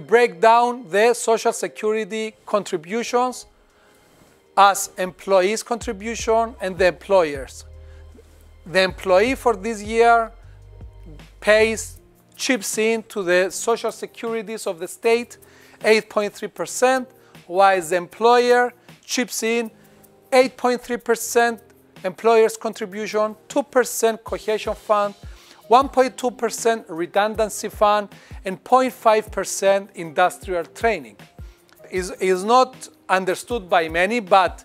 break down the social security contributions as employees contribution and the employers. The employee for this year pays, chips in to the social securities of the state 8.3%, while the employer chips in 8.3% employer's contribution, 2% cohesion fund, 1.2% redundancy fund, and 0.5% industrial training. Is is not understood by many, but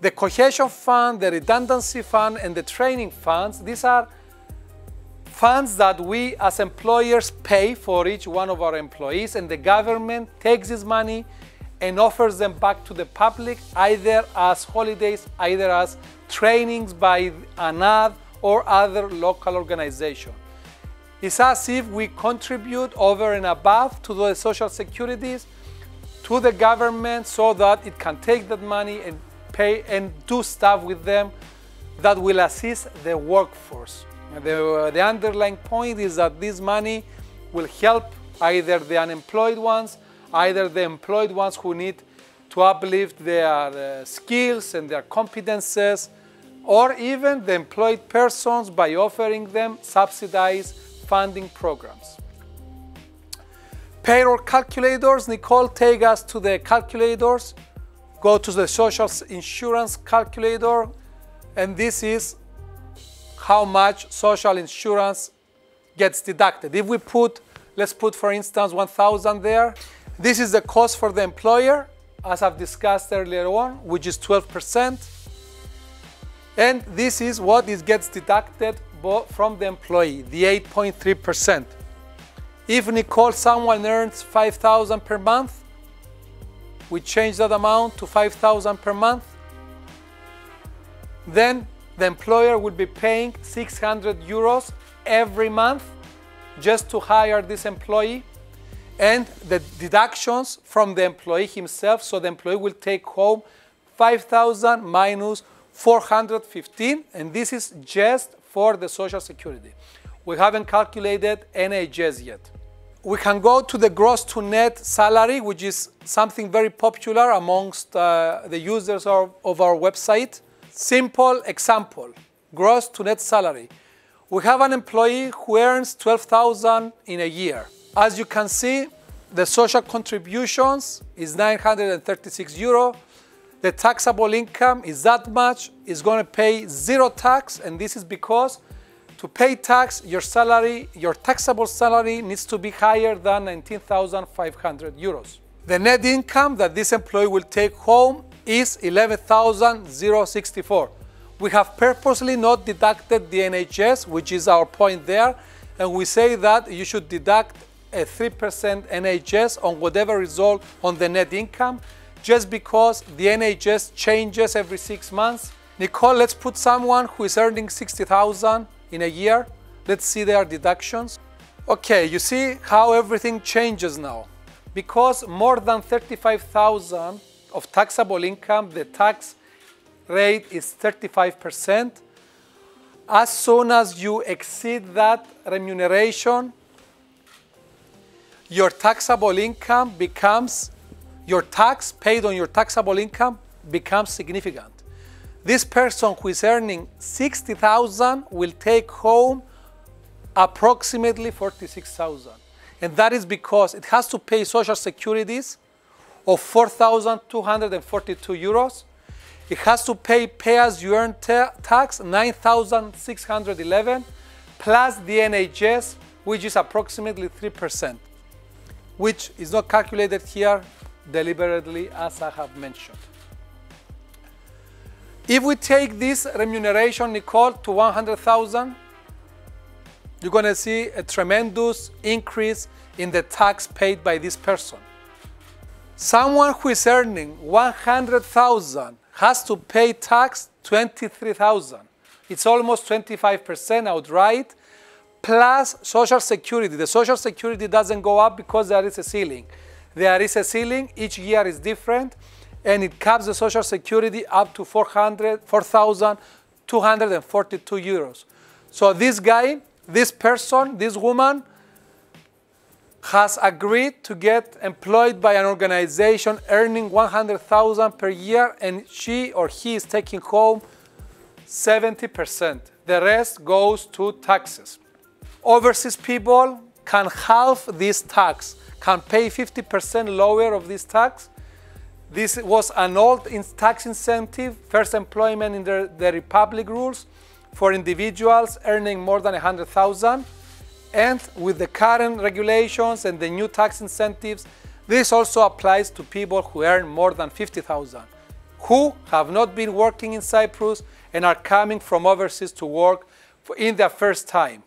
the cohesion fund, the redundancy fund, and the training funds, these are funds that we as employers pay for each one of our employees, and the government takes this money and offers them back to the public either as holidays, either as trainings by ANAD or other local organization. It's as if we contribute over and above to the social securities to the government so that it can take that money and pay and do stuff with them that will assist the workforce. The, the underlying point is that this money will help either the unemployed ones, either the employed ones who need to uplift their uh, skills and their competences, or even the employed persons by offering them subsidized funding programs. Payroll calculators, Nicole, take us to the calculators. Go to the social insurance calculator, and this is how much social insurance gets deducted. If we put, let's put for instance 1,000 there, this is the cost for the employer, as I've discussed earlier on, which is 12%. And this is what is gets deducted from the employee, the 8.3%. If Nicole, someone earns 5,000 per month, we change that amount to 5,000 per month, then the employer will be paying 600 euros every month just to hire this employee and the deductions from the employee himself. So the employee will take home 5,000 minus 415, and this is just for the Social Security. We haven't calculated NHS yet. We can go to the gross to net salary, which is something very popular amongst uh, the users of, of our website. Simple example, gross to net salary. We have an employee who earns 12,000 in a year. As you can see, the social contributions is 936 euro. The taxable income is that much. Is going to pay zero tax, and this is because to pay tax, your salary, your taxable salary needs to be higher than 19,500 euros. The net income that this employee will take home is 11,064. We have purposely not deducted the NHS, which is our point there, and we say that you should deduct a 3% NHS on whatever result on the net income, just because the NHS changes every six months. Nicole, let's put someone who is earning 60,000 in a year. Let's see their deductions. Okay, you see how everything changes now. Because more than 35,000 of taxable income, the tax rate is 35%. As soon as you exceed that remuneration, your taxable income becomes, your tax paid on your taxable income becomes significant. This person who is earning 60,000 will take home approximately 46,000. And that is because it has to pay social securities of 4,242 euros. It has to pay pay as you earn tax 9,611 plus the NHS, which is approximately 3%, which is not calculated here deliberately as I have mentioned. If we take this remuneration, Nicole, to 100,000, you're going to see a tremendous increase in the tax paid by this person. Someone who is earning 100,000 has to pay tax 23,000. It's almost 25% outright, plus Social Security. The Social Security doesn't go up because there is a ceiling. There is a ceiling, each year is different, and it caps the Social Security up to 4,242 euros. So this guy, this person, this woman has agreed to get employed by an organization earning 100,000 per year and she or he is taking home 70%. The rest goes to taxes. Overseas people can halve this tax, can pay 50% lower of this tax. This was an old tax incentive, first employment in the, the Republic rules for individuals earning more than 100,000. And with the current regulations and the new tax incentives, this also applies to people who earn more than 50,000, who have not been working in Cyprus and are coming from overseas to work in their first time.